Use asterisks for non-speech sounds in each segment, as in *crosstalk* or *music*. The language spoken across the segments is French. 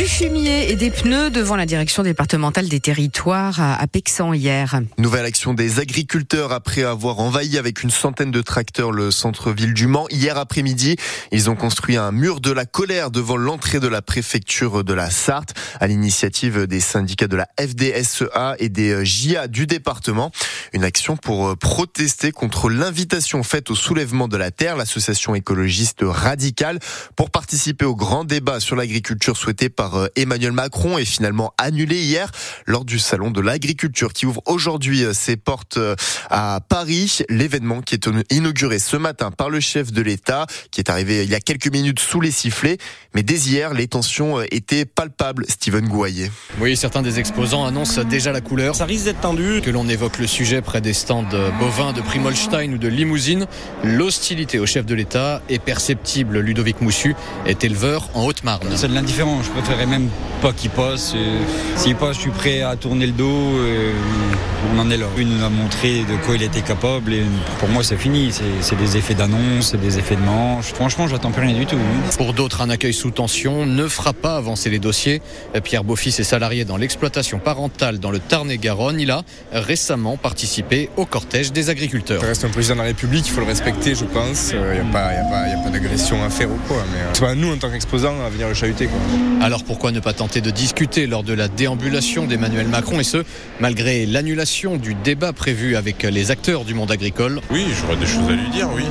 Du fumier et des pneus devant la direction départementale des territoires à Pexan hier. Nouvelle action des agriculteurs après avoir envahi avec une centaine de tracteurs le centre-ville du Mans. Hier après-midi, ils ont construit un mur de la colère devant l'entrée de la préfecture de la Sarthe à l'initiative des syndicats de la FDSEA et des JA du département. Une action pour protester contre l'invitation faite au soulèvement de la terre, l'association écologiste radicale, pour participer au grand débat sur l'agriculture souhaité par euh, Emmanuel Macron est finalement annulé hier lors du salon de l'agriculture qui ouvre aujourd'hui euh, ses portes euh, à Paris. L'événement qui est inauguré ce matin par le chef de l'État qui est arrivé il y a quelques minutes sous les sifflets. Mais dès hier, les tensions étaient palpables. Steven Gouaillet. Oui, certains des exposants annoncent déjà la couleur. Ça risque d'être tendu. Que l'on évoque le sujet près des stands bovins de Primolstein ou de Limousine, l'hostilité au chef de l'État est perceptible. Ludovic Moussu est éleveur en Haute-Marne. C'est de l'indifférent. Je préférerais même pas qu'il passe. S'il passe, je suis prêt à tourner le dos. On en est là. Il nous a montré de quoi il était capable et pour moi c'est fini. C'est des effets d'annonce, c'est des effets de manche. Franchement, j'attends plus rien du tout. Pour d'autres, un accueil sous tension ne fera pas avancer les dossiers. Pierre Beaufils est salarié dans l'exploitation parentale dans le Tarn-et-Garonne. Il a récemment participé au cortège des agriculteurs. Ça reste un président de la République, il faut le respecter, je pense. Il n'y a pas, pas d'agression à faire ou quoi. Mais c'est pas nous en tant qu'exposants à venir le chahuter. Quoi. Alors pourquoi ne pas tenter de discuter lors de la déambulation d'Emmanuel Macron et ce, malgré l'annulation du débat prévu avec les acteurs du monde agricole Oui, j'aurais des choses à lui dire, oui.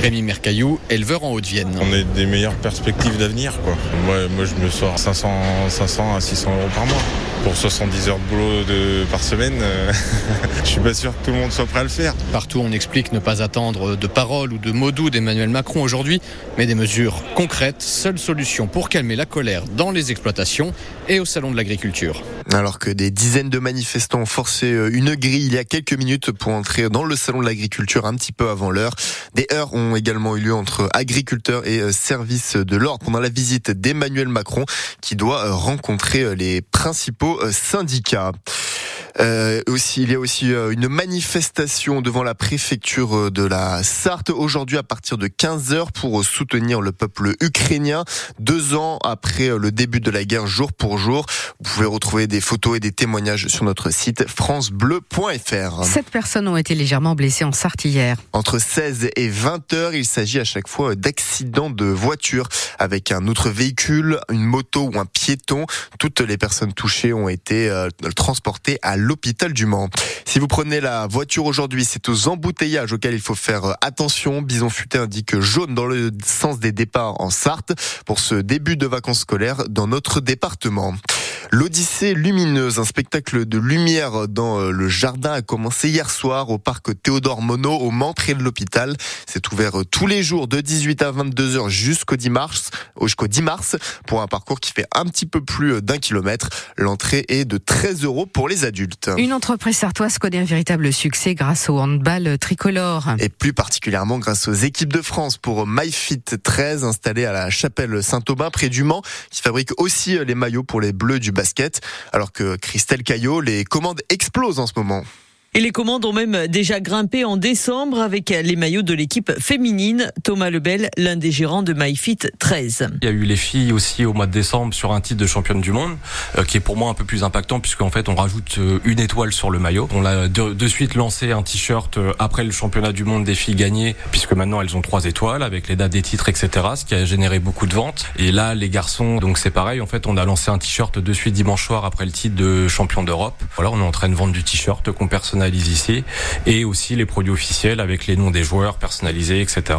Rémi Mercaillou, éleveur en Haute-Vienne. On a des meilleures perspectives d'avenir, quoi. Moi, moi, je me sors 500, 500 à 600 euros par mois pour 70 heures de boulot de, par semaine, euh, *laughs* je suis pas sûr que tout le monde soit prêt à le faire. Partout, on explique ne pas attendre de paroles ou de mots doux d'Emmanuel Macron aujourd'hui, mais des mesures concrètes, seule solution pour calmer la colère dans les exploitations et au salon de l'agriculture. Alors que des dizaines de manifestants ont forcé euh, une grille il y a quelques minutes pour entrer dans le salon de l'agriculture un petit peu avant l'heure, des heures ont également eu lieu entre agriculteurs et euh, services de l'ordre pendant la visite d'Emmanuel Macron qui doit rencontrer les principaux syndicats. Euh, aussi, il y a aussi euh, une manifestation devant la préfecture euh, de la Sarthe aujourd'hui à partir de 15h pour soutenir le peuple ukrainien. Deux ans après le début de la guerre, jour pour jour. Vous pouvez retrouver des photos et des témoignages sur notre site francebleu.fr. Sept personnes ont été légèrement blessées en Sarthe hier. Entre 16 et 20 heures, il s'agit à chaque fois d'accidents de voiture avec un autre véhicule, une moto ou un piéton. Toutes les personnes touchées ont été transportées à l'hôpital du Mans. Si vous prenez la voiture aujourd'hui, c'est aux embouteillages auxquels il faut faire attention. Bison Futé indique jaune dans le sens des départs en Sarthe pour ce début de vacances scolaires dans notre département. L'Odyssée lumineuse, un spectacle de lumière dans euh, le jardin a commencé hier soir au parc Théodore Monod au Mans près de l'hôpital. C'est ouvert euh, tous les jours de 18 à 22 heures jusqu'au 10 mars, jusqu'au 10 mars pour un parcours qui fait un petit peu plus euh, d'un kilomètre. L'entrée est de 13 euros pour les adultes. Une entreprise sartoise connaît un véritable succès grâce au handball tricolore. Et plus particulièrement grâce aux équipes de France pour MyFit 13 installé à la chapelle Saint-Aubin près du Mans qui fabrique aussi les maillots pour les bleus du basket, alors que Christelle Caillot, les commandes explosent en ce moment. Et les commandes ont même déjà grimpé en décembre avec les maillots de l'équipe féminine. Thomas Lebel, l'un des gérants de MyFit 13. Il y a eu les filles aussi au mois de décembre sur un titre de championne du monde, euh, qui est pour moi un peu plus impactant puisqu'en fait on rajoute euh, une étoile sur le maillot. On a de, de suite lancé un t-shirt euh, après le championnat du monde des filles gagnées, puisque maintenant elles ont trois étoiles avec les dates des titres, etc. Ce qui a généré beaucoup de ventes. Et là les garçons, donc c'est pareil. En fait on a lancé un t-shirt de suite dimanche soir après le titre de champion d'Europe. Voilà, on est en train de vendre du t-shirt qu'on personnalise ici et aussi les produits officiels avec les noms des joueurs personnalisés, etc.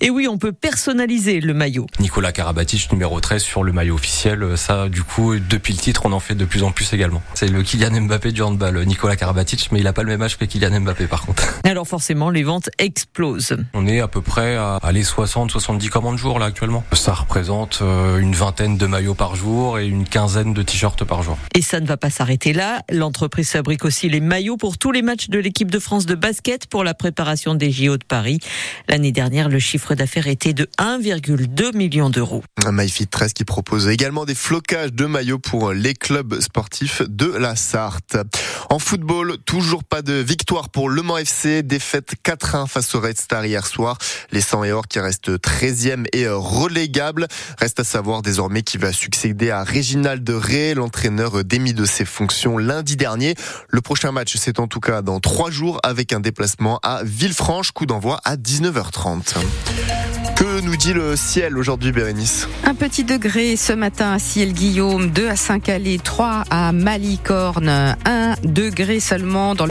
Et oui, on peut personnaliser le maillot. Nicolas Karabatic, numéro 13 sur le maillot officiel. Ça, du coup, depuis le titre, on en fait de plus en plus également. C'est le Kylian Mbappé du handball, Nicolas Karabatic, mais il a pas le même âge que Kylian Mbappé par contre. *laughs* Alors forcément, les ventes explosent. On est à peu près à aller 60, 70 commandes jour là actuellement. Ça représente euh, une vingtaine de maillots par jour et une quinzaine de t-shirts par jour. Et ça ne va pas s'arrêter là. L'entreprise fabrique aussi les maillots pour tous les matchs de l'équipe de France de basket pour la préparation des JO de Paris. L'année dernière, le chiffre d'affaires était de 1,2 million d'euros. MyFit 13 qui propose également des flocages de maillots pour les clubs sportifs de la Sarthe. En football, toujours pas de victoire pour Le Mans FC, défaite 4-1 face au Red Star hier soir. Les 100 et or qui restent 13e et relégable. Reste à savoir désormais qui va succéder à Réginald Ray, l'entraîneur démis de ses fonctions lundi dernier. Le prochain match, c'est en tout cas dans trois jours avec un déplacement à Villefranche, coup d'envoi à 19h30. Que nous dit le ciel aujourd'hui, Bérénice? Un petit degré ce matin à Ciel-Guillaume, 2 à Saint-Calais, 3 à Malicorne, 1 degré seulement dans